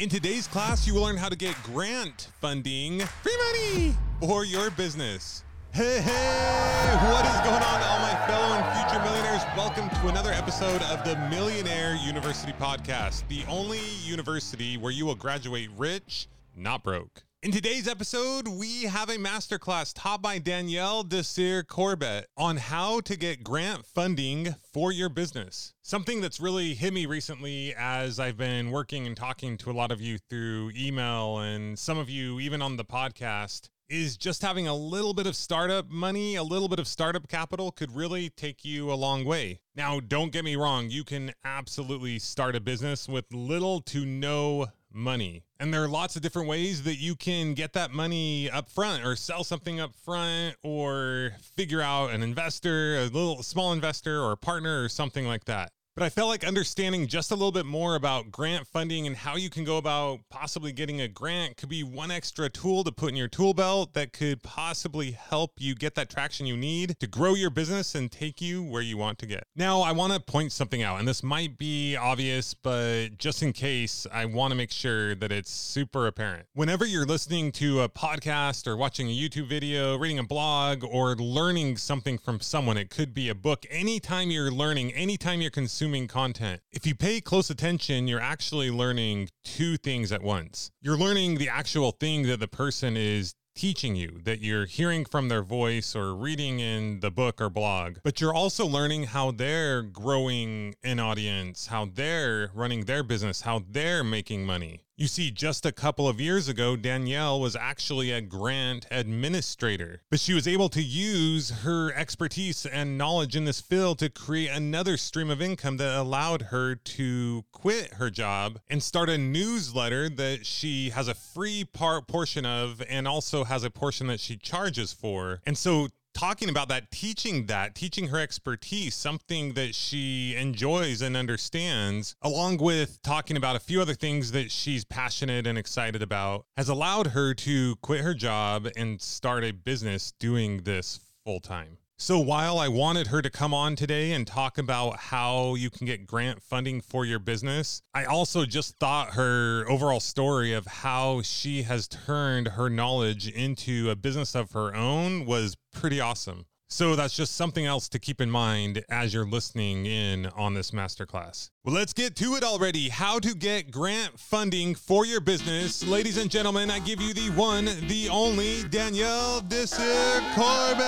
In today's class, you will learn how to get grant funding, free money for your business. Hey, hey, what is going on, all my fellow and future millionaires? Welcome to another episode of the Millionaire University Podcast, the only university where you will graduate rich, not broke. In today's episode, we have a masterclass taught by Danielle Desir Corbett on how to get grant funding for your business. Something that's really hit me recently as I've been working and talking to a lot of you through email and some of you even on the podcast is just having a little bit of startup money, a little bit of startup capital could really take you a long way. Now, don't get me wrong, you can absolutely start a business with little to no money. And there are lots of different ways that you can get that money up front or sell something up front or figure out an investor, a little small investor or a partner or something like that. But I felt like understanding just a little bit more about grant funding and how you can go about possibly getting a grant could be one extra tool to put in your tool belt that could possibly help you get that traction you need to grow your business and take you where you want to get. Now, I want to point something out, and this might be obvious, but just in case, I want to make sure that it's super apparent. Whenever you're listening to a podcast or watching a YouTube video, reading a blog, or learning something from someone, it could be a book, anytime you're learning, anytime you're consuming, consuming content. If you pay close attention, you're actually learning two things at once. You're learning the actual thing that the person is teaching you that you're hearing from their voice or reading in the book or blog, but you're also learning how they're growing an audience, how they're running their business, how they're making money. You see, just a couple of years ago, Danielle was actually a grant administrator, but she was able to use her expertise and knowledge in this field to create another stream of income that allowed her to quit her job and start a newsletter that she has a free part portion of and also has a portion that she charges for. And so talking about that, teaching that, teaching her expertise, something that she enjoys and understands, along with talking about a few other things that she's passionate and excited about, has allowed her to quit her job and start a business doing this full time. So while I wanted her to come on today and talk about how you can get grant funding for your business, I also just thought her overall story of how she has turned her knowledge into a business of her own was pretty awesome. So that's just something else to keep in mind as you're listening in on this masterclass. Well, let's get to it already. How to get grant funding for your business. Ladies and gentlemen, I give you the one, the only Danielle Desir Corbett.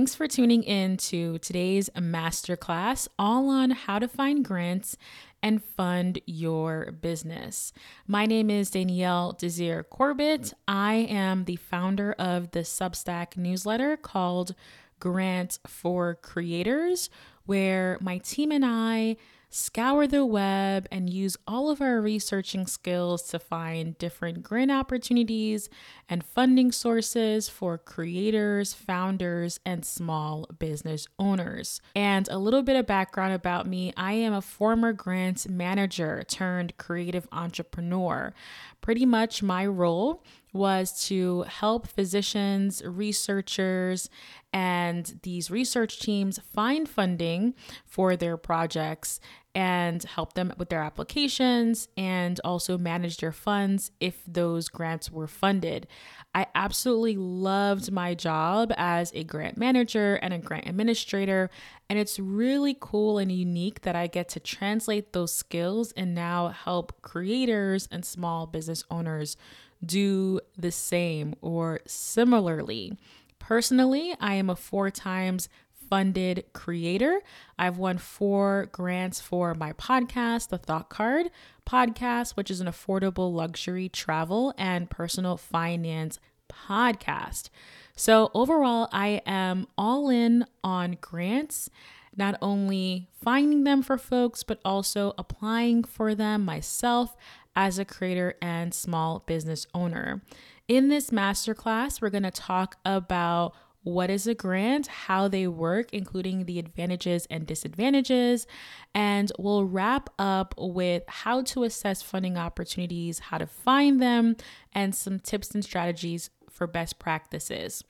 Thanks for tuning in to today's masterclass all on how to find grants and fund your business. My name is Danielle Desir Corbett. I am the founder of the Substack newsletter called Grants for Creators, where my team and I scour the web and use all of our researching skills to find different grant opportunities and funding sources for creators, founders, and small business owners. And a little bit of background about me I am a former grant manager turned creative entrepreneur. Pretty much my role was to help physicians, researchers, and these research teams find funding for their projects and help them with their applications and also manage their funds if those grants were funded. I absolutely loved my job as a grant manager and a grant administrator. And it's really cool and unique that I get to translate those skills and now help creators and small business owners do the same or similarly. Personally, I am a four times funded creator. I've won four grants for my podcast, The Thought Card Podcast, which is an affordable luxury travel and personal finance podcast. So, overall, I am all in on grants, not only finding them for folks, but also applying for them myself as a creator and small business owner. In this masterclass, we're going to talk about what is a grant, how they work, including the advantages and disadvantages. And we'll wrap up with how to assess funding opportunities, how to find them, and some tips and strategies for best practices.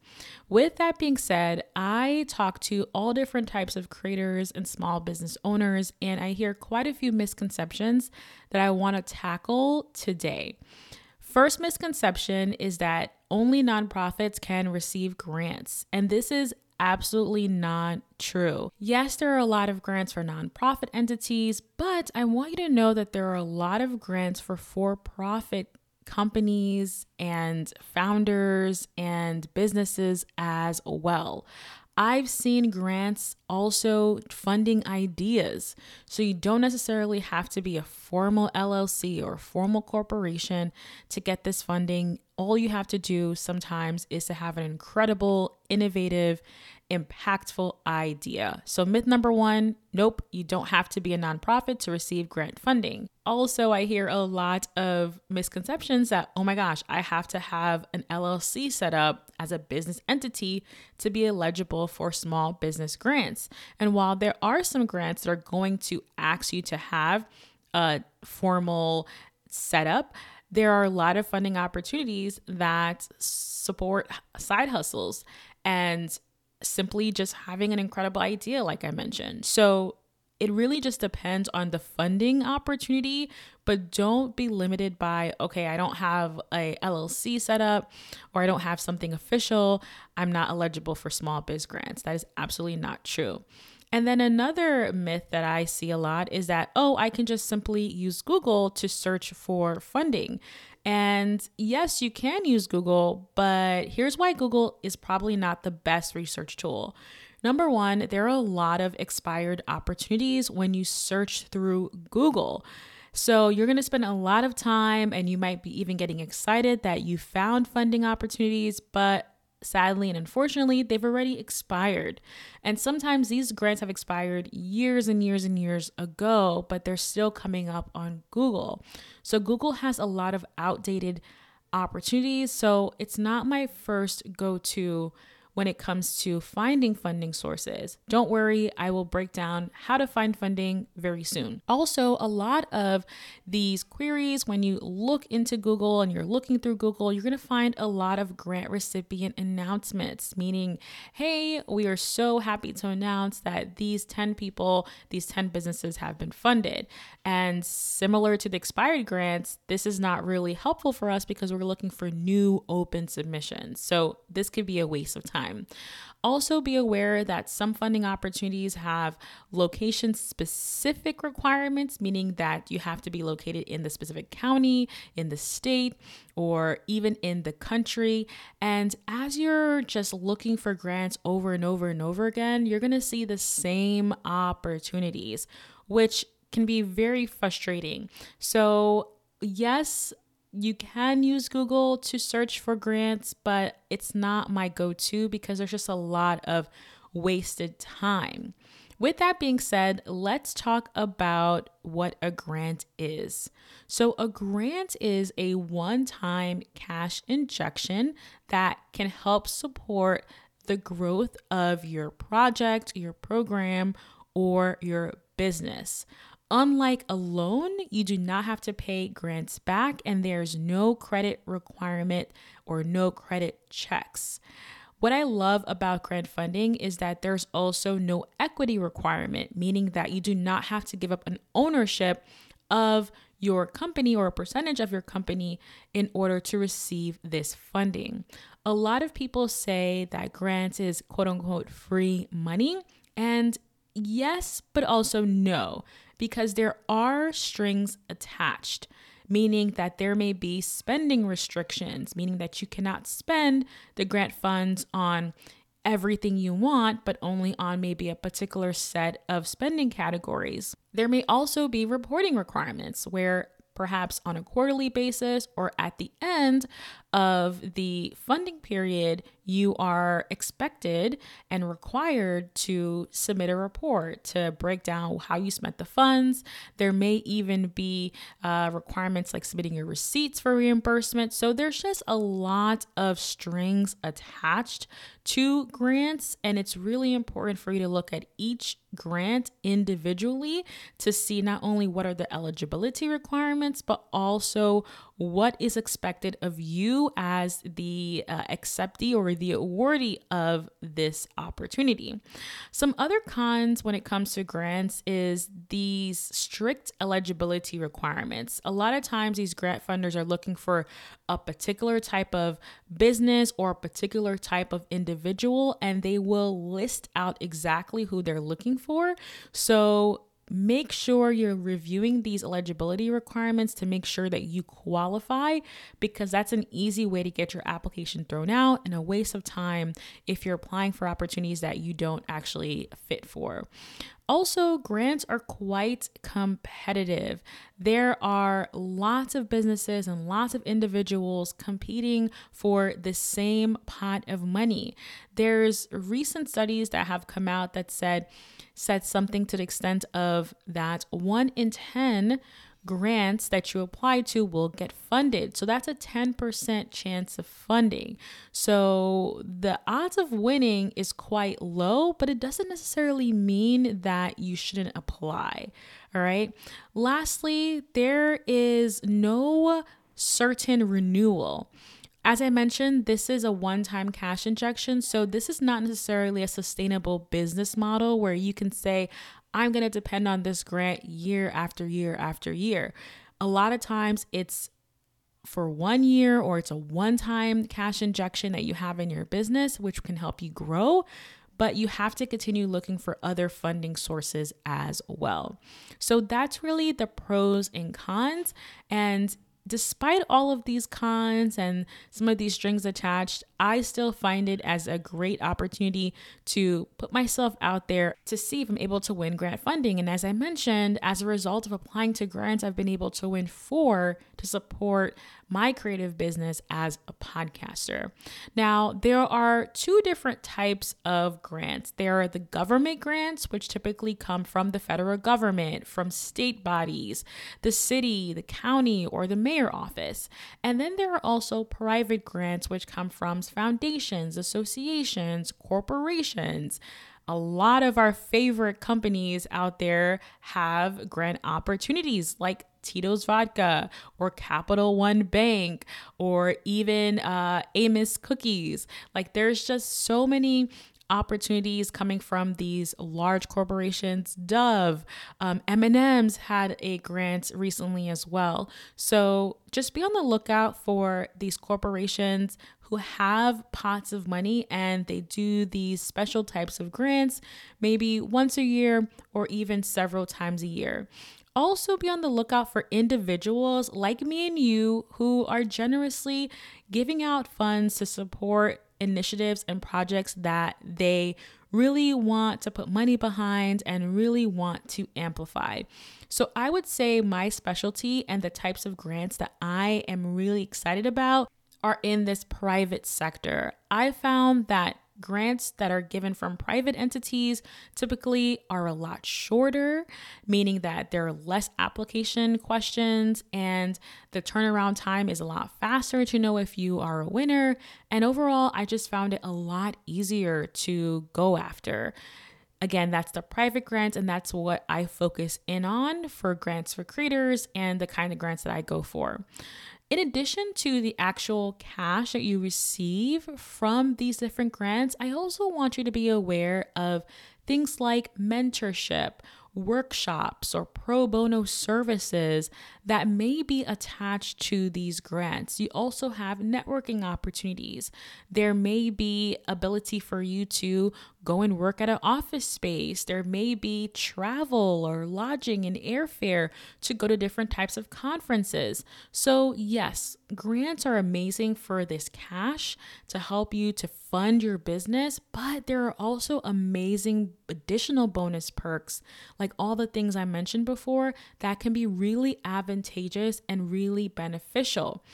With that being said, I talk to all different types of creators and small business owners, and I hear quite a few misconceptions that I want to tackle today. First misconception is that only nonprofits can receive grants, and this is absolutely not true. Yes, there are a lot of grants for nonprofit entities, but I want you to know that there are a lot of grants for for profit companies and founders and businesses as well. I've seen grants also funding ideas. So you don't necessarily have to be a formal LLC or formal corporation to get this funding. All you have to do sometimes is to have an incredible, innovative, impactful idea. So, myth number one nope, you don't have to be a nonprofit to receive grant funding. Also, I hear a lot of misconceptions that, oh my gosh, I have to have an LLC set up as a business entity to be eligible for small business grants. And while there are some grants that are going to ask you to have a formal setup, there are a lot of funding opportunities that support side hustles. And simply just having an incredible idea, like I mentioned. So it really just depends on the funding opportunity, but don't be limited by, okay, I don't have a LLC set up or I don't have something official. I'm not eligible for small biz grants. That is absolutely not true. And then another myth that I see a lot is that, oh, I can just simply use Google to search for funding. And yes, you can use Google, but here's why Google is probably not the best research tool. Number one, there are a lot of expired opportunities when you search through Google. So you're going to spend a lot of time and you might be even getting excited that you found funding opportunities, but sadly and unfortunately, they've already expired. And sometimes these grants have expired years and years and years ago, but they're still coming up on Google. So Google has a lot of outdated opportunities. So it's not my first go to when it comes to finding funding sources. Don't worry, I will break down how to find funding very soon. Also, a lot of these queries, when you look into Google and you're looking through Google, you're going to find a lot of grant recipient announcements, meaning, hey, we are so happy to announce that these 10 people, these 10 businesses have been funded. And similar to the expired grants, this is not really helpful for us because we're looking for new open submissions. So this could be a waste of time time. Also, be aware that some funding opportunities have location specific requirements, meaning that you have to be located in the specific county, in the state, or even in the country. And as you're just looking for grants over and over and over again, you're going to see the same opportunities, which can be very frustrating. So, yes, you can use Google to search for grants, but it's not my go to because there's just a lot of wasted time. With that being said, let's talk about what a grant is. So, a grant is a one time cash injection that can help support the growth of your project, your program, or your business. Unlike a loan, you do not have to pay grants back, and there's no credit requirement or no credit checks. What I love about grant funding is that there's also no equity requirement, meaning that you do not have to give up an ownership of your company or a percentage of your company in order to receive this funding. A lot of people say that grants is quote unquote free money, and yes, but also no because there are strings attached, meaning that there may be spending restrictions, meaning that you cannot spend the grant funds on everything you want, but only on maybe a particular set of spending categories. There may also be reporting requirements where perhaps on a quarterly basis or at the end of the funding period, you are expected and required to submit a report to break down how you spent the funds. There may even be uh, requirements like submitting your receipts for reimbursement. So there's just a lot of strings attached to grants, and it's really important for you to look at each grant individually to see not only what are the eligibility requirements, but also what is expected of you as the uh, acceptee or the awardee of this opportunity. Some other cons when it comes to grants is these strict eligibility requirements. A lot of times, these grant funders are looking for a particular type of business or a particular type of individual, and they will list out exactly who they're looking for. So, make sure you're reviewing these eligibility requirements to make sure that you qualify because that's an easy way to get your application thrown out and a waste of time if you're applying for opportunities that you don't actually fit for. Also, grants are quite competitive. There are lots of businesses and lots of individuals competing for the same pot of money. There's recent studies that have come out that said said something to the extent of that 1 in 10 grants that you apply to will get funded. So that's a 10% chance of funding. So the odds of winning is quite low, but it doesn't necessarily mean that you shouldn't apply. All right. Lastly, there is no certain renewal. As I mentioned, this is a one time cash injection. So, this is not necessarily a sustainable business model where you can say, I'm going to depend on this grant year after year after year. A lot of times it's for one year or it's a one time cash injection that you have in your business, which can help you grow. But you have to continue looking for other funding sources as well. So that's really the pros and cons. And despite all of these cons and some of these strings attached, I still find it as a great opportunity to put myself out there to see if I'm able to win grant funding. And as I mentioned, as a result of applying to grants, I've been able to win four to support my creative business as a podcaster. Now, there are two different types of grants. There are the government grants, which typically come from the federal government, from state bodies, the city, the county, or the mayor office. And then there are also private grants, which come from foundations, associations, corporations a lot of our favorite companies out there have grant opportunities like Tito's Vodka or Capital One Bank or even uh, Amos Cookies. Like there's just so many opportunities coming from these large corporations. Dove, um, M&M's had a grant recently as well. So just be on the lookout for these corporations who have pots of money and they do these special types of grants maybe once a year or even several times a year. Also, be on the lookout for individuals like me and you who are generously giving out funds to support initiatives and projects that they really want to put money behind and really want to amplify. So, I would say my specialty and the types of grants that I am really excited about are in this private sector. I found that grants that are given from private entities typically are a lot shorter, meaning that there are less application questions and the turnaround time is a lot faster to know if you are a winner. And overall, I just found it a lot easier to go after. Again, that's the private grants, and that's what I focus in on for grants for creators and the kind of grants that I go for. In addition to the actual cash that you receive from these different grants, I also want you to be aware of things like mentorship workshops or pro bono services that may be attached to these grants. You also have networking opportunities. There may be ability for you to go and work at an office space. There may be travel or lodging and airfare to go to different types of conferences. So, yes, grants are amazing for this cash to help you to fund your business, but there are also amazing additional bonus perks, like all the things I mentioned before, that can be really advantageous and really beneficial.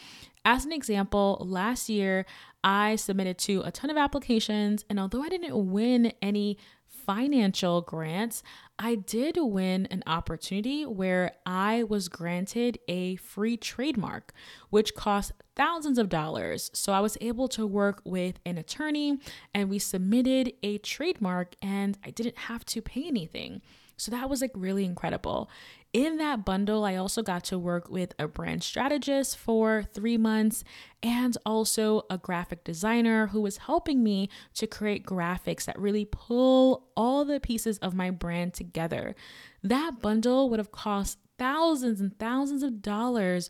As an example, last year I submitted to a ton of applications, and although I didn't win any financial grants, I did win an opportunity where I was granted a free trademark, which cost thousands of dollars. So I was able to work with an attorney and we submitted a trademark, and I didn't have to pay anything. So that was like really incredible. In that bundle, I also got to work with a brand strategist for three months and also a graphic designer who was helping me to create graphics that really pull all the pieces of my brand together. That bundle would have cost thousands and thousands of dollars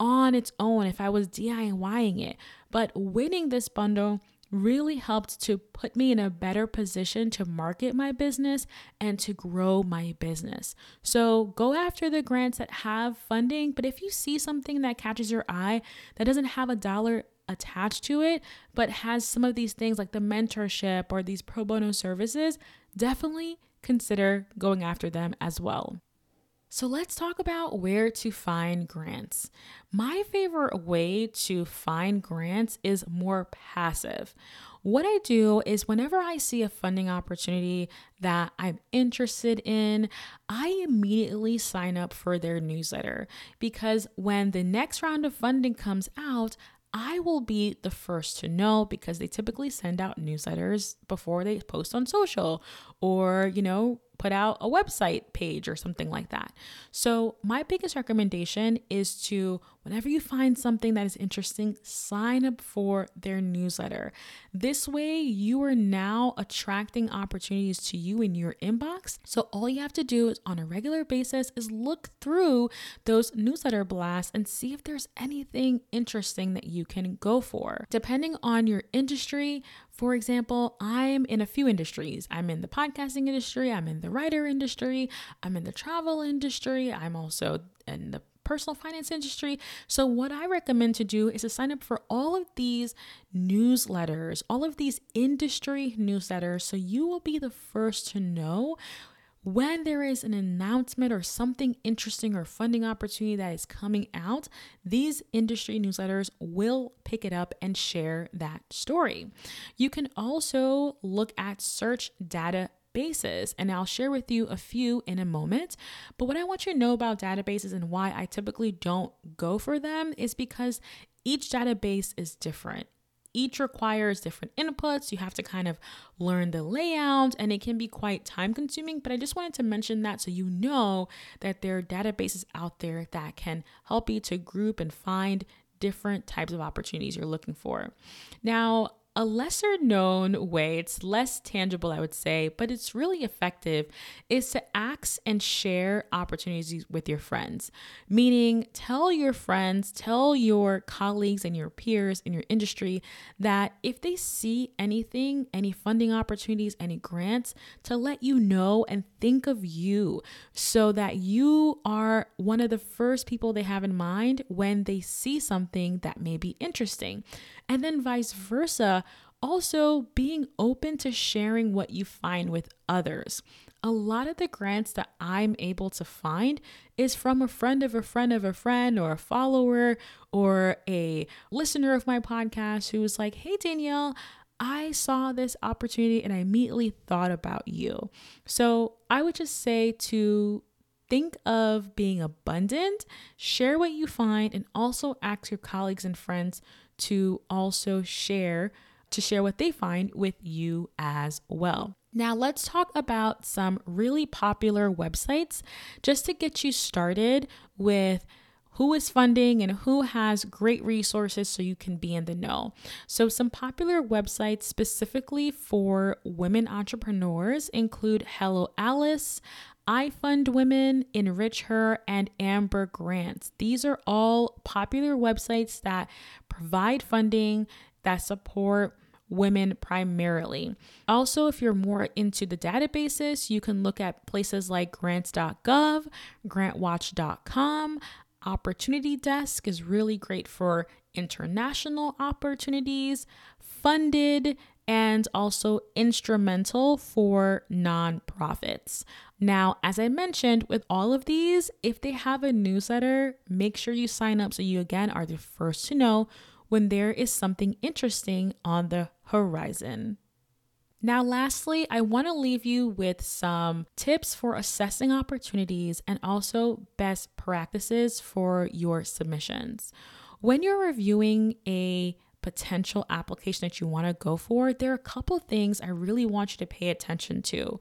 on its own if I was DIYing it. But winning this bundle really helped to put me in a better position to market my business and to grow my business. So go after the grants that have funding, but if you see something that catches your eye that doesn't have a dollar attached to it, but has some of these things like the mentorship or these pro bono services, definitely consider going after them as well. So let's talk about where to find grants. My favorite way to find grants is more passive. What I do is whenever I see a funding opportunity that I'm interested in, I immediately sign up for their newsletter because when the next round of funding comes out, I will be the first to know because they typically send out newsletters before they post on social or, you know, put out a website page or something like that. So, my biggest recommendation is to, whenever you find something that is interesting, sign up for their newsletter. This way, you are now attracting opportunities to you in your inbox. So, all you have to do is on a regular basis is look through those newsletter blasts and see if there's anything interesting that you can go for. Depending on your industry, for example, I'm in a few industries. I'm in the podcasting industry, I'm in the writer industry, I'm in the travel industry, I'm also in the personal finance industry. So, what I recommend to do is to sign up for all of these newsletters, all of these industry newsletters, so you will be the first to know when there is an announcement or something interesting or funding opportunity that is coming out, these industry newsletters will pick it up and share that story. You can also look at search data databases, and I'll share with you a few in a moment. But what I want you to know about databases and why I typically don't go for them is because each database is different each requires different inputs. You have to kind of learn the layout and it can be quite time consuming. But I just wanted to mention that so you know that there are databases out there that can help you to group and find different types of opportunities you're looking for. Now, a lesser known way, it's less tangible, I would say, but it's really effective, is to ask and share opportunities with your friends. Meaning, tell your friends, tell your colleagues and your peers in your industry that if they see anything, any funding opportunities, any grants, to let you know and think of you so that you are one of the first people they have in mind when they see something that may be interesting. And then vice versa, also being open to sharing what you find with others. A lot of the grants that I'm able to find is from a friend of a friend of a friend or a follower or a listener of my podcast who was like, Hey, Danielle, I saw this opportunity and I immediately thought about you. So I would just say to think of being abundant, share what you find, and also ask your colleagues and friends to also share to share what they find with you as well. Now, let's talk about some really popular websites just to get you started with who is funding and who has great resources so you can be in the know. So, some popular websites specifically for women entrepreneurs include Hello Alice, IFundWomen, Enrich Her, and Amber Grants. These are all popular websites that provide funding that support women primarily. Also, if you're more into the databases, you can look at places like grants.gov, grantwatch.com. Opportunity Desk is really great for international opportunities, funded, and also Instrumentl for nonprofits. Now, as I mentioned, with all of these, if they have a newsletter, make sure you sign up so you again are the first to know when there is something interesting on the horizon. Now, lastly, I want to leave you with some tips for assessing opportunities and also best practices for your submissions. When you're reviewing a potential application that you want to go for, there are a couple things I really want you to pay attention to.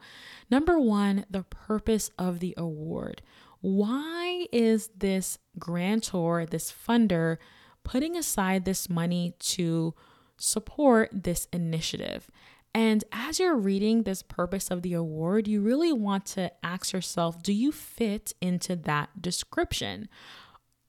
Number one, the purpose of the award. Why is this grantor, this funder, putting aside this money to support this initiative? And as you're reading this purpose of the award, you really want to ask yourself do you fit into that description?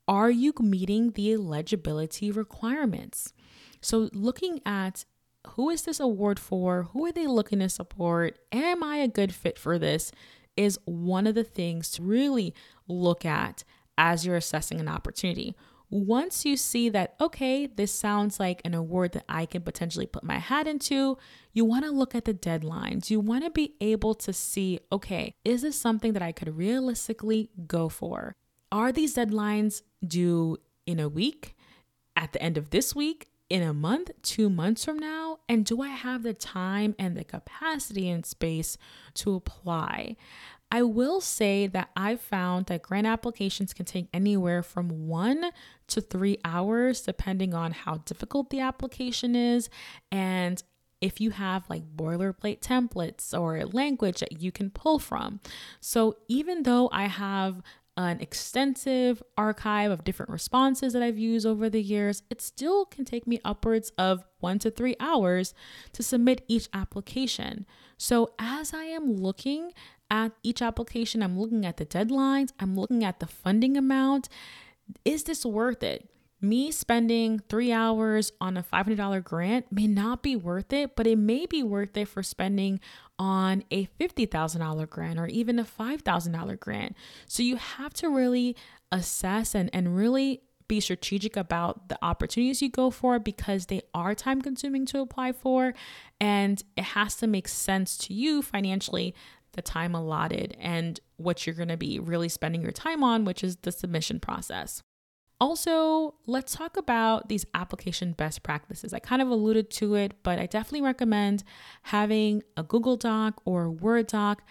Are you meeting the eligibility requirements? So, looking at who is this award for? Who are they looking to support? Am I a good fit for this? Is one of the things to really look at as you're assessing an opportunity. Once you see that, okay, this sounds like an award that I can potentially put my hat into, you want to look at the deadlines. You want to be able to see, okay, is this something that I could realistically go for? Are these deadlines due in a week, at the end of this week, in a month, two months from now? And do I have the time and the capacity and space to apply? I will say that I found that grant applications can take anywhere from one to three hours, depending on how difficult the application is and if you have like boilerplate templates or language that you can pull from. So even though I have an extensive archive of different responses that I've used over the years, it still can take me upwards of one to three hours to submit each application. So, as I am looking at each application, I'm looking at the deadlines, I'm looking at the funding amount. Is this worth it? me spending three hours on a $500 grant may not be worth it, but it may be worth it for spending on a $50,000 grant or even a $5,000 grant. So you have to really assess and, and really be strategic about the opportunities you go for because they are time consuming to apply for. And it has to make sense to you financially the time allotted and what you're going to be really spending your time on, which is the submission process. Also, let's talk about these application best practices. I kind of alluded to it, but I definitely recommend having a Google Doc or a Word doc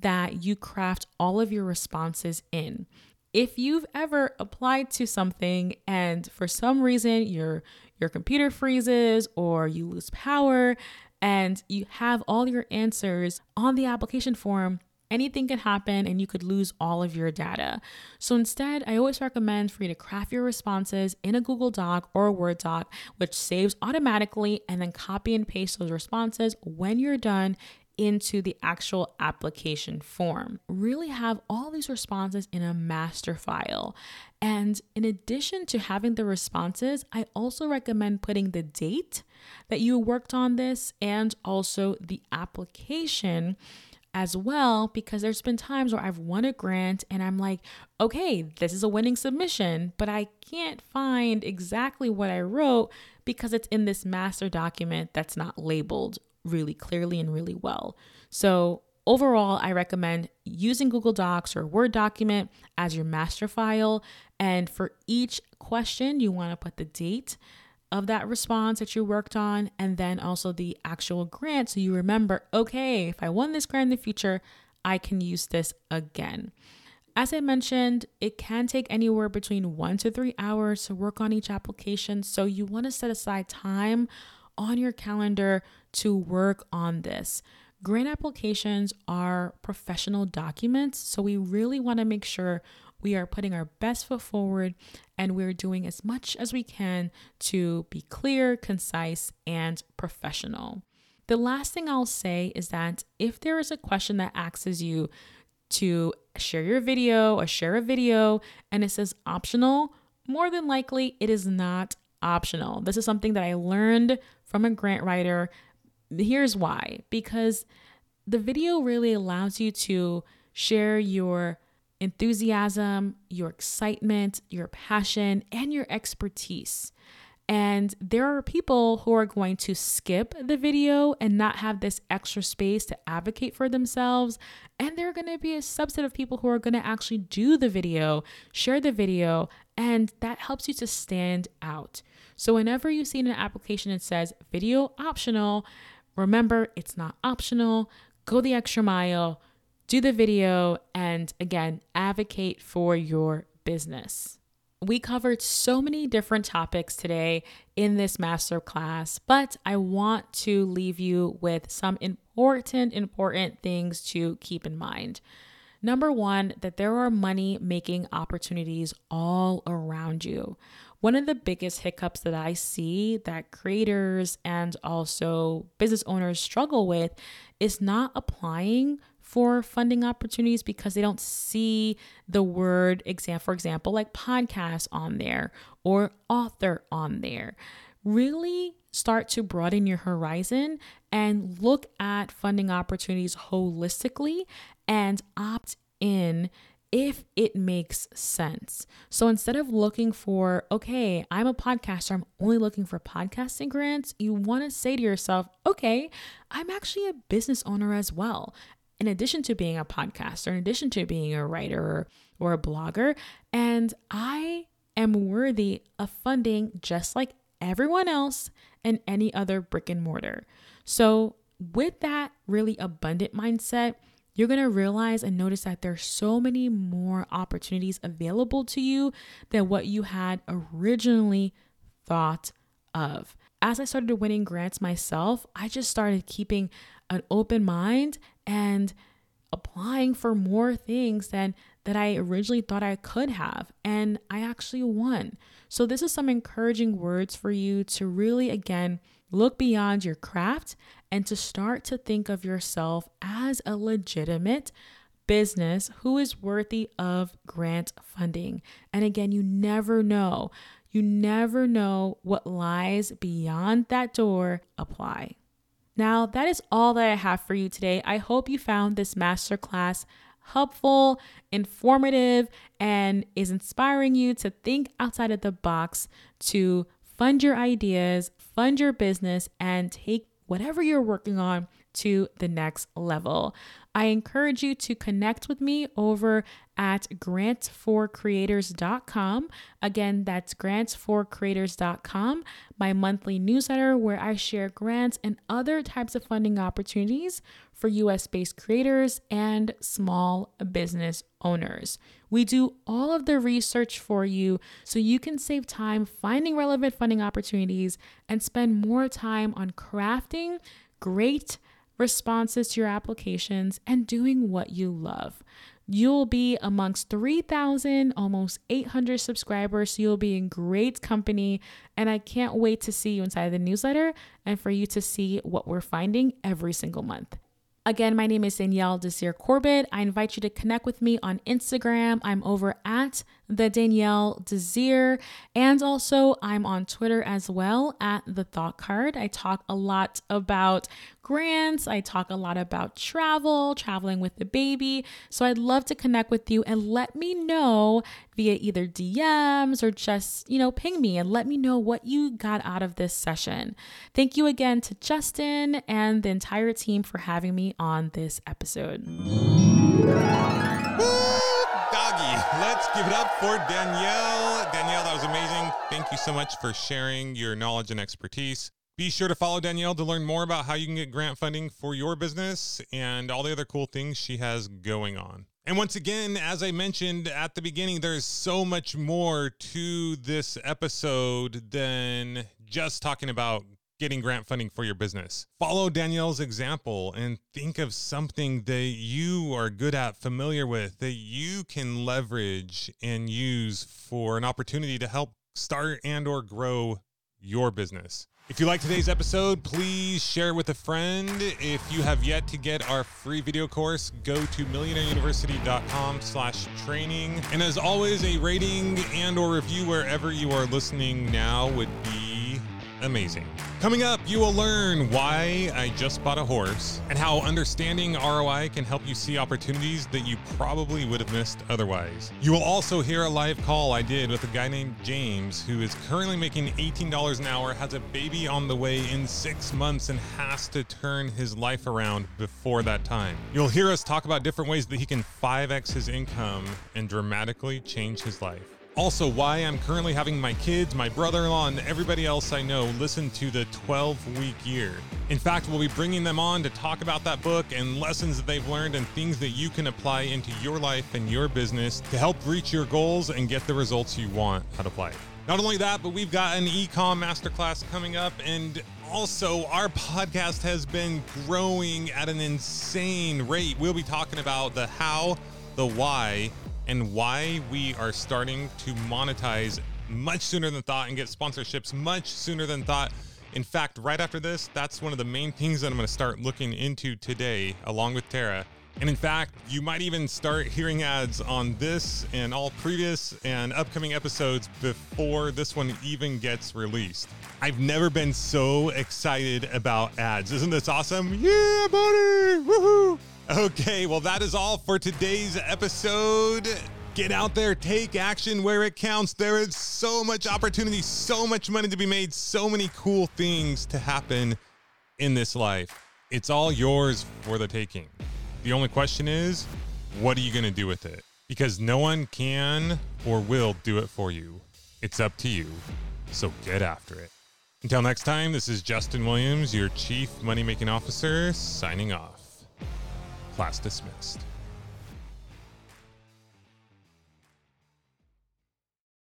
that you craft all of your responses in. If you've ever applied to something and for some reason your your computer freezes or you lose power and you have all your answers on the application form, anything can happen and you could lose all of your data. So instead, I always recommend for you to craft your responses in a Google Doc or a Word doc, which saves automatically, and then copy and paste those responses when you're done into the actual application form. Really have all these responses in a master file. And in addition to having the responses, I also recommend putting the date that you worked on this and also the application as well because there's been times where I've won a grant and I'm like, okay, this is a winning submission, but I can't find exactly what I wrote because it's in this master document that's not labeled really clearly and really well. So, overall, I recommend using Google Docs or Word document as your master file. And for each question, you want to put the date of that response that you worked on and then also the actual grant. So you remember okay if i won this grant in the future i can use this again. As i mentioned it can take anywhere between one to three hours to work on each application. So you want to set aside time on your calendar to work on this. Grant applications are professional documents so we really want to make sure we are putting our best foot forward and we're doing as much as we can to be clear, concise, and professional. The last thing I'll say is that if there is a question that asks you to share your video or share a video and it says optional, more than likely it is not optional. This is something that I learned from a grant writer. Here's why because the video really allows you to share your enthusiasm, your excitement, your passion, and your expertise. And there are people who are going to skip the video and not have this extra space to advocate for themselves. And there are going to be a subset of people who are going to actually do the video, share the video, and that helps you to stand out. So, whenever you see an application that says video optional, remember it's not optional. Go the extra mile do the video, and again, advocate for your business. We covered so many different topics today in this master class, but I want to leave you with some important, important things to keep in mind. Number one, that there are money making opportunities all around you. One of the biggest hiccups that I see that creators and also business owners struggle with is not applying for funding opportunities because they don't see the word exam for example like podcast on there or author on there really start to broaden your horizon and look at funding opportunities holistically and opt in if it makes sense. So instead of looking for, okay, I'm a podcaster, I'm only looking for podcasting grants, you want to say to yourself, okay, I'm actually a business owner as well. In addition to being a podcaster, in addition to being a writer or a blogger, and I am worthy of funding just like everyone else and any other brick and mortar. So, with that really abundant mindset, you're going to realize and notice that there's so many more opportunities available to you than what you had originally thought of. As I started winning grants myself, I just started keeping an open mind and applying for more things than that I originally thought I could have and I actually won. So this is some encouraging words for you to really again look beyond your craft and to start to think of yourself as a legitimate business who is worthy of grant funding. And again, you never know. You never know what lies beyond that door. Apply. Now, that is all that I have for you today. I hope you found this masterclass helpful, informative, and is inspiring you to think outside of the box to fund your ideas, fund your business, and take whatever you're working on to the next level. I encourage you to connect with me over at grants4creators.com. Again, that's grants4creators.com, my monthly newsletter where I share grants and other types of funding opportunities for US based creators and small business owners. We do all of the research for you so you can save time finding relevant funding opportunities and spend more time on crafting great responses to your applications, and doing what you love. You'll be amongst 3,000, almost 800 subscribers. So you'll be in great company. And I can't wait to see you inside the newsletter and for you to see what we're finding every single month. Again, my name is Danielle Desir Corbett. I invite you to connect with me on Instagram. I'm over at the Danielle Desir. And also, I'm on Twitter as well at the Thought Card. I talk a lot about grants, I talk a lot about travel, traveling with the baby. So I'd love to connect with you and let me know via either DMs or just, you know, ping me and let me know what you got out of this session. Thank you again to Justin and the entire team for having me on this episode. Let's give it up for Danielle. Danielle, that was amazing. Thank you so much for sharing your knowledge and expertise. Be sure to follow Danielle to learn more about how you can get grant funding for your business and all the other cool things she has going on. And once again, as I mentioned at the beginning, there's so much more to this episode than just talking about getting grant funding for your business. Follow Danielle's example and think of something that you are good at, familiar with, that you can leverage and use for an opportunity to help start and or grow your business. If you like today's episode, please share with a friend. If you have yet to get our free video course, go to millionaireuniversity.com slash training. And as always, a rating and or review wherever you are listening now would be amazing. Coming up, you will learn why I just bought a horse and how understanding ROI can help you see opportunities that you probably would have missed otherwise. You will also hear a live call I did with a guy named James who is currently making $18 an hour, has a baby on the way in six months, and has to turn his life around before that time. You'll hear us talk about different ways that he can 5x his income and dramatically change his life. Also, why I'm currently having my kids, my brother in law, and everybody else I know listen to the 12 week year. In fact, we'll be bringing them on to talk about that book and lessons that they've learned and things that you can apply into your life and your business to help reach your goals and get the results you want out of life. Not only that, but we've got an ecom masterclass coming up, and also our podcast has been growing at an insane rate. We'll be talking about the how, the why, and why we are starting to monetize much sooner than thought and get sponsorships much sooner than thought. In fact, right after this, that's one of the main things that I'm going to start looking into today, along with Tara. And in fact, you might even start hearing ads on this and all previous and upcoming episodes before this one even gets released. I've never been so excited about ads. Isn't this awesome? Yeah, buddy! Woohoo! Okay, well, that is all for today's episode. Get out there, take action where it counts. There is so much opportunity, so much money to be made, so many cool things to happen in this life. It's all yours for the taking. The only question is, what are you going to do with it? Because no one can or will do it for you. It's up to you. So get after it. Until next time, this is Justin Williams, your Chief Money Making Officer, signing off. Class dismissed.